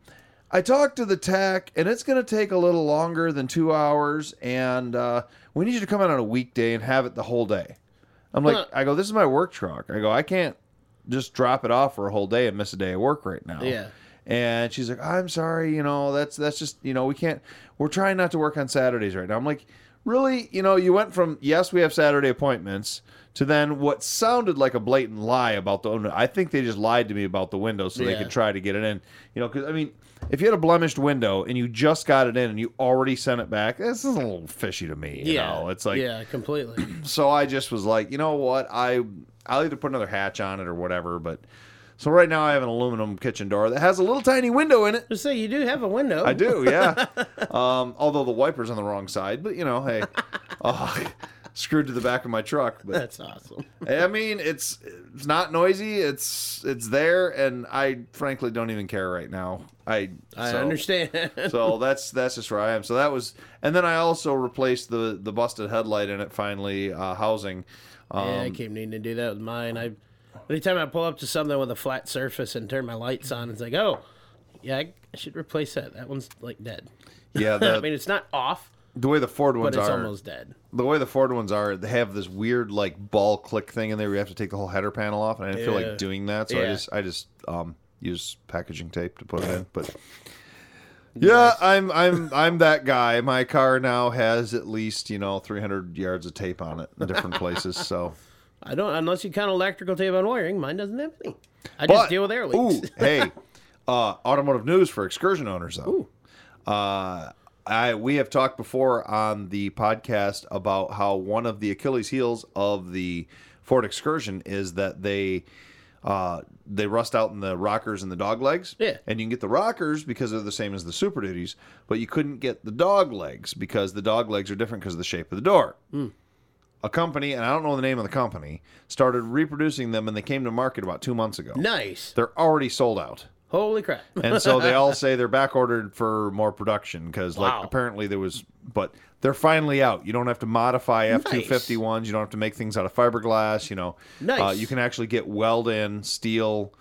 I talked to the tech, and it's going to take a little longer than two hours, and uh, we need you to come out on a weekday and have it the whole day." I'm like, Huh. I go, "This is my work truck." I go, "I can't just drop it off for a whole day and miss a day of work right now." Yeah. And she's like, "I'm sorry, you know, that's that's just, you know, we can't we're trying not to work on Saturdays right now." I'm like, "Really? You know, you went from yes, we have Saturday appointments to then what sounded like a blatant lie about the I think they just lied to me about the window so they Yeah. could try to get it in. You know, cuz I mean, if you had a blemished window and you just got it in and you already sent it back, this is a little fishy to me, you yeah. know. It's like yeah, completely. so I just was like, you know what? I I'll either put another hatch on it or whatever. But so right now I have an aluminum kitchen door that has a little tiny window in it. Say you do have a window. I do, yeah. um, although the wiper's on the wrong side, but you know, hey, oh, screwed to the back of my truck. But That's awesome. I mean, it's it's not noisy. It's it's there, and I frankly don't even care right now. I I so- understand. so that's that's just where I am. So that was, and then I also replaced the the busted headlight in it. Finally, uh, housing. Um, yeah, I keep needing to do that with mine. I anytime I pull up to something with a flat surface and turn my lights on, it's like, oh, yeah, I, I should replace that. That one's like dead. yeah, I mean, it's not off, the way the Ford ones but it's are, almost dead. the way the Ford ones are, they have this weird like ball click thing in there. where You have to take the whole header panel off, and I didn't feel like doing that, so I just I just um use packaging tape to put it in. But yeah, I'm I'm I'm that guy. My car now has at least you know 300 yards of tape on it in different places. So. I don't unless you count electrical tape on wiring. Mine doesn't have any. I just deal with air leaks. Ooh, hey, uh, automotive news for excursion owners though. Uh, I we have talked before on the podcast about how one of the Achilles heels of the Ford Excursion is that they uh, they rust out in the rockers and the dog legs. Yeah. and you can get the rockers because they're the same as the Super Duties, but you couldn't get the dog legs because the dog legs are different because of the shape of the door a company, and I don't know the name of the company, started reproducing them, and they came to market about two months ago. Nice. They're already sold out. Holy crap! and so they all say they're back ordered for more production because Wow. like apparently there was but they're finally out you don't have to modify f-250 ones you don't have to make things out of fiberglass you know uh, Nice. you can actually get weld in steel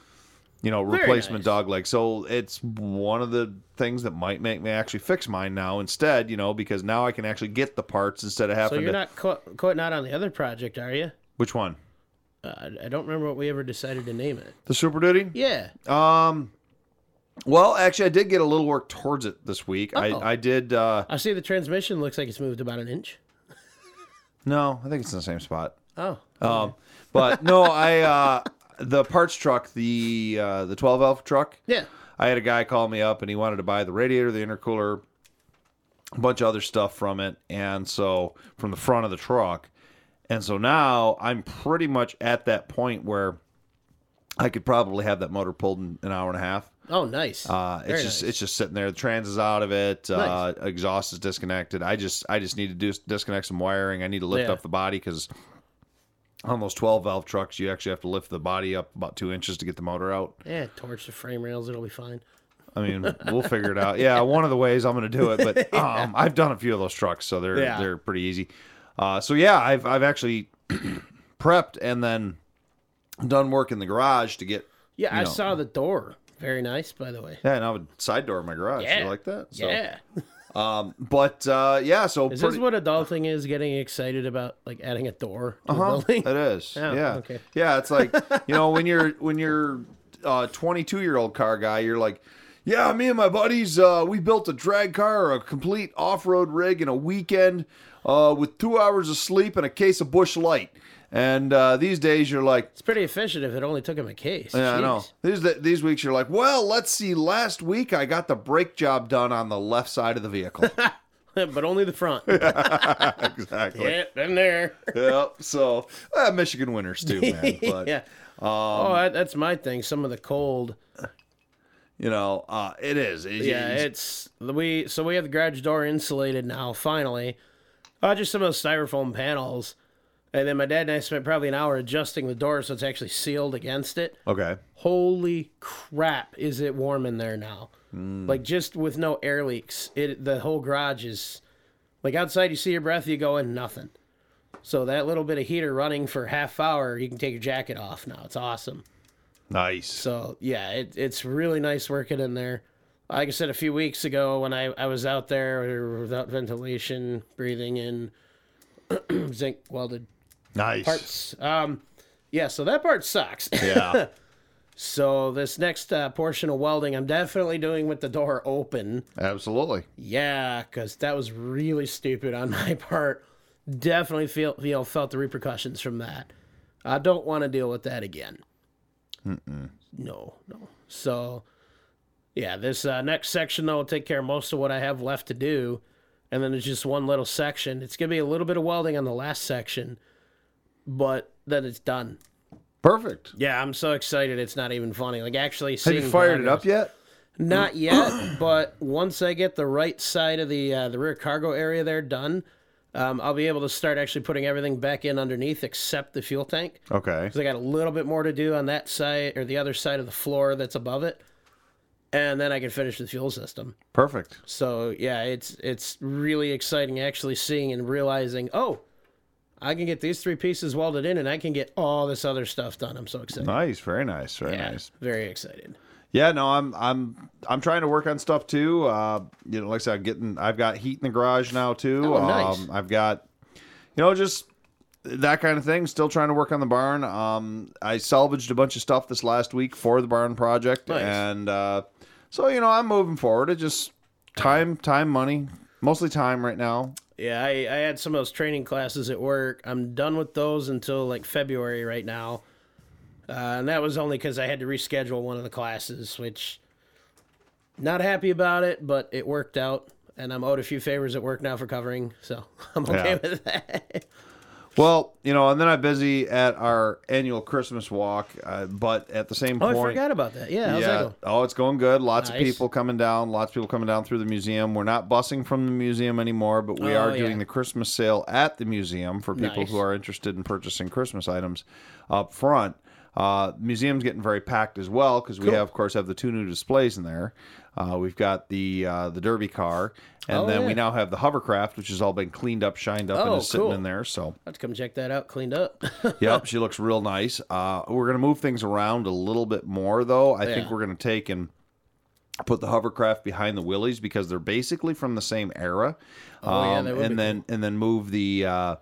you know Very replacement nice. dog leg so it's one of the things that might make me actually fix mine now instead you know because now i can actually get the parts instead of having. so you're to not co- quitting out on the other project, are you? which one Uh, I- I don't remember what we ever decided to name it. the super duty Yeah. um well actually i did get a little work towards it this week Oh. i i did uh I see the transmission looks like it's moved about an inch. no i think it's in the same spot Oh. Um, but no, I uh, the parts truck, the uh, the 12 valve truck. Yeah. I had a guy call me up and he wanted to buy the radiator, the intercooler, a bunch of other stuff from it, and so from the front of the truck. And so now I'm pretty much at that point where I could probably have that motor pulled in an hour and a half. Oh, nice. Uh, it's Very just nice. it's just sitting there. The trans is out of it. Uh, exhaust is disconnected. I just I just need to do, disconnect some wiring. I need to lift Yeah. up the body because on those 12 valve trucks, you actually have to lift the body up about two inches to get the motor out. yeah, torch the frame rails. It'll be fine. I mean, we'll figure it out. Yeah, one of the ways I'm going to do it, but um, I've done a few of those trucks, so they're Yeah. they're pretty easy. Uh, so yeah, I've I've actually prepped and then done work in the garage to get. Yeah, I know. saw the door. Very nice, by the way. Yeah, and I have a side door in my garage. Yeah. You like that? So, yeah. Um, but uh, yeah, so Is pretty, this what adulting is? Getting excited about like adding a door to Uh-huh, a building? It is. Oh, yeah. okay. Yeah, it's like you know when you're when you're uh 22 year old car guy, you're like, yeah, me and my buddies, uh, we built a drag car, a complete off road rig in a weekend, uh, with two hours of sleep and a case of Busch Light. And uh, these days, you're like, It's pretty efficient if it only took him a case. yeah, I know. These these weeks, you're like, well, let's see. Last week, I got the brake job done on the left side of the vehicle. but only the front. exactly. yeah, been there. Yep. So uh, Michigan winters too, man. But yeah. Um, oh, that, that's my thing. Some of the cold. you know, uh, it is. It- Yeah, it's- it's we. So we have the garage door insulated now. Finally, uh, just some of those styrofoam panels, and then my dad and I spent probably an hour adjusting the door so it's actually sealed against it. okay. Holy crap! Is it warm in there now? Hmm. Like just with no air leaks, it the whole garage is like outside. You see your breath, you go in nothing. So that little bit of heater running for half hour, you can take your jacket off now. It's awesome. Nice. So yeah, it, it's really nice working in there. Like I said a few weeks ago, when I, I was out there without ventilation, breathing in zinc welded Nice. parts. Um, yeah, so that part sucks. Yeah. so this next uh, portion of welding, I'm definitely doing with the door open. Absolutely. Yeah, because that was really stupid on my part. Definitely feel you know felt the repercussions from that. I don't want to deal with that again. No, no. So, yeah, this uh, next section though will take care of most of what I have left to do, and then there's just one little section. It's gonna be a little bit of welding on the last section, but then it's done. Perfect. Yeah, I'm so excited. It's not even funny. Like actually, Have you fired it up yet? not yet, but once I get the right side of the uh, the rear cargo area there done, um, I'll be able to start actually putting everything back in underneath except the fuel tank. Okay. Because I got a little bit more to do on that side or the other side of the floor that's above it, and then I can finish the fuel system. Perfect. So yeah, it's it's really exciting actually seeing and realizing, oh, I can get these three pieces welded in, and I can get all this other stuff done. I'm so excited. Nice. Very nice. Very Yeah, nice. very excited. Yeah. No, I'm I'm I'm trying to work on stuff too. Uh, you know, like I said, I'm getting I've got heat in the garage now too. Oh, nice. Um, I've got, you know, just that kind of thing. Still trying to work on the barn. Um, I salvaged a bunch of stuff this last week for the barn project, Nice. and uh, so you know, I'm moving forward. It just time, time, money, mostly time right now. Yeah, I, I had some of those training classes at work. I'm done with those until like February right now. Uh, and that was only because I had to reschedule one of the classes, which not happy about it, but it worked out. And I'm owed a few favors at work now for covering, so I'm okay Yeah. with that. Well, you know, and then I'm busy at our annual Christmas walk, uh, but at the same time oh, point, I forgot about that. Yeah, yeah. Oh, it's going good. Lots of people coming down. Lots of people coming down through the museum. We're not busing from the museum anymore, but we Oh, are yeah. doing the Christmas sale at the museum for people Nice. who are interested in purchasing Christmas items up front. Uh, museum's getting very packed as well because we have, of course, have the two new displays in there. Uh, we've got the uh, the Derby car, and Oh, then we now have the hovercraft, which has all been cleaned up, shined up, and Oh, is sitting in there. So, I'll have to come check that out, cleaned up. yep, she looks real nice. Uh, we're gonna move things around a little bit more, though. I think we're gonna take and put the hovercraft behind the Willys because they're basically from the same era. Oh, Um, would and then and then move the uh,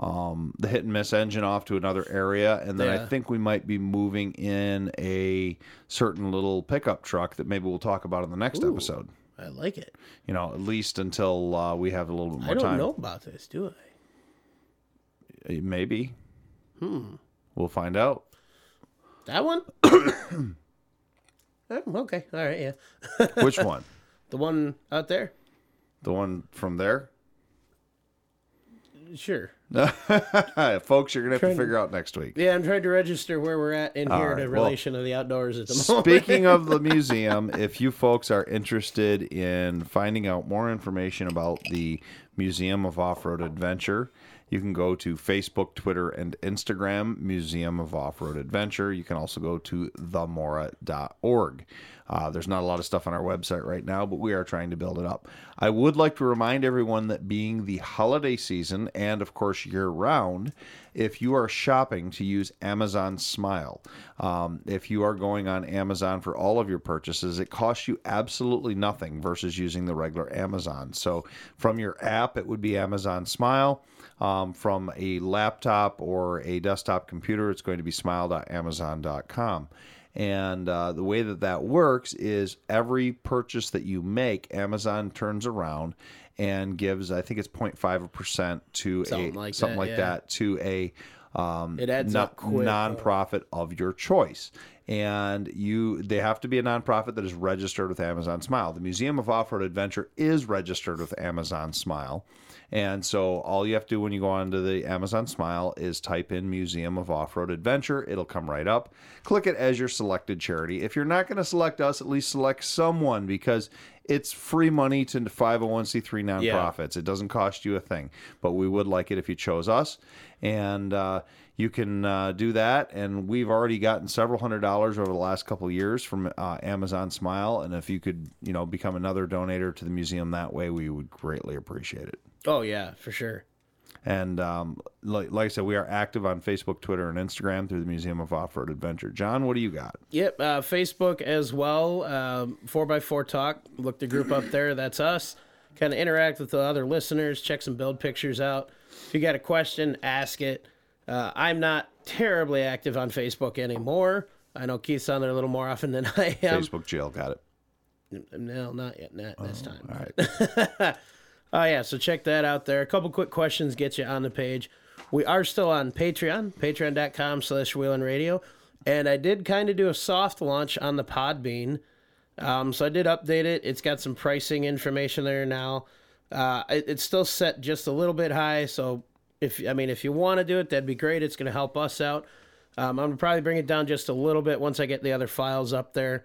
um, the hit and miss engine off to another area, and then I think we might be moving in a certain little pickup truck that maybe we'll talk about in the next Ooh. episode. I like it. You know, at least until uh, we have a little bit more time. I don't time. know about this, do I? Uh, Maybe. Hmm. We'll find out. That one? Oh, okay. All right. Yeah. Which one? The one out there? The one from there? Sure. Folks, you're gonna have to figure out next week. Yeah, I'm trying to register where we're at in here right, in well, relation to the outdoors at the moment. Speaking of the museum, if you folks are interested in finding out more information about the Museum of Off Road Adventure, you can go to Facebook, Twitter, and Instagram, Museum of Off Road Adventure. You can also go to themora.org. Uh, there's not a lot of stuff on our website right now, but we are trying to build it up. I would like to remind everyone that being the holiday season and, of course, year round, if you are shopping, to use Amazon Smile. Um, if you are going on Amazon for all of your purchases, it costs you absolutely nothing versus using the regular Amazon. So from your app, it would be Amazon Smile. Um, from a laptop or a desktop computer, it's going to be smile.amazon.com. And uh, the way that that works is every purchase that you make, Amazon turns around and gives, I think it's 0.5% to Something a like something that, like yeah. that to a um, It adds no- up quick. nonprofit of your choice. And you, they have to be a nonprofit that is registered with Amazon Smile. The Museum of Off Road Adventure is registered with Amazon Smile. And so all you have to do when you go onto the Amazon Smile is type in Museum of Off Road Adventure. It'll come right up. Click it as your selected charity. If you're not going to select us, at least select someone because it's free money to 501c3 nonprofits. It doesn't cost you a thing, but we would like it if you chose us. And uh, you can uh, do that. And we've already gotten several hundred dollars over the last couple of years from uh, Amazon Smile. And if you could, you know, become another donator to the museum that way, we would greatly appreciate it. Oh yeah, for sure. And um, like, like I said, we are active on Facebook, Twitter, and Instagram through the Museum of Off Road Adventure. John, what do you got? Yep, uh, Facebook as well. Um, 4x4 Talk. Look the group up there. That's us. Kind of interact with the other listeners. Check some build pictures out. If you got a question, ask it. Uh, I'm not terribly active on Facebook anymore. I know Keith's on there a little more often than I am. Facebook jail got it. No, not yet. Not this time. All right. Oh yeah, so check that out there. A couple quick questions get you on the page. We are still on Patreon, patreon.com slash Wheeling Radio. And I did kind of do a soft launch on the Podbean. Um, so I did update it. It's got some pricing information there now. Uh, it, it's still set just a little bit high. So if I mean if you want to do it, that'd be great. It's going to help us out. Um, I'm gonna probably bring it down just a little bit once I get the other files up there.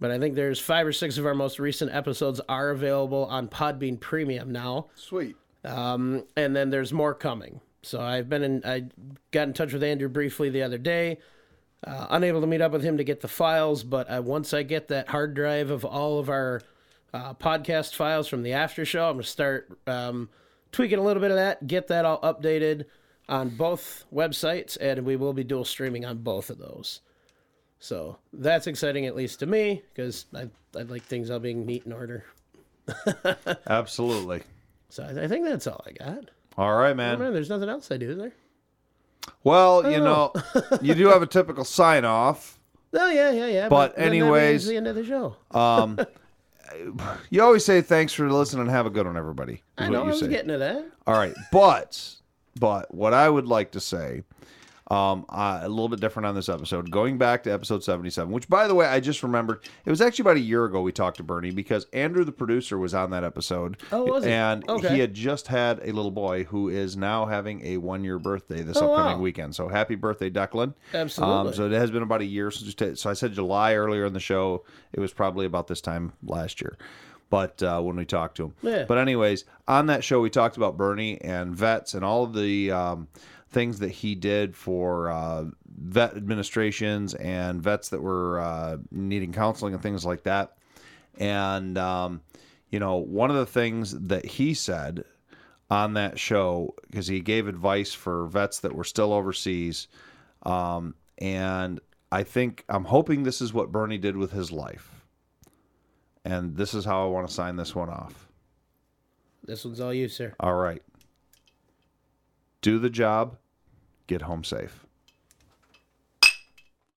But I think there's five or six of our most recent episodes are available on Podbean Premium now, Sweet. and then there's more coming. So I've been in. I got in touch with Andrew briefly the other day. Uh, unable to meet up with him to get the files, but I, once I get that hard drive of all of our uh, podcast files from the after show, I'm gonna start um, tweaking a little bit of that, get that all updated on both websites, and we will be dual streaming on both of those. So that's exciting, at least to me, because I, I like things all being neat and order. Absolutely. So I, I think that's all I got. All right, man. There's nothing else I do, is there? Well, you know, you do have a typical sign off. Oh yeah, yeah, yeah. But that anyways- the end of the show. um, You always say thanks for listening and have a good one, everybody. I know I was say. getting to that. All right, but but what I would like to say, um, uh, a little bit different on this episode. Going back to episode seventy-seven, which by the way, I just remembered it was actually about a year ago we talked to Bernie because Andrew, the producer, was on that episode. Oh, was he? And Okay. he had just had a little boy who is now having a one-year birthday this Oh, upcoming wow. weekend. So happy birthday, Declan! Absolutely. Um, so it has been about a year since. So I said July earlier in the show. It was probably about this time last year. But uh, when we talked to him, Yeah. But anyways, on that show we talked about Bernie and vets and all of the um, things that he did for uh, vet administrations and vets that were uh, needing counseling and things like that. And um, you know, one of the things that he said on that show because he gave advice for vets that were still overseas, um, and I think I'm hoping this is what Bernie did with his life. And this is how I want to sign this one off. This one's all you, sir. All right. Do the job, get home safe.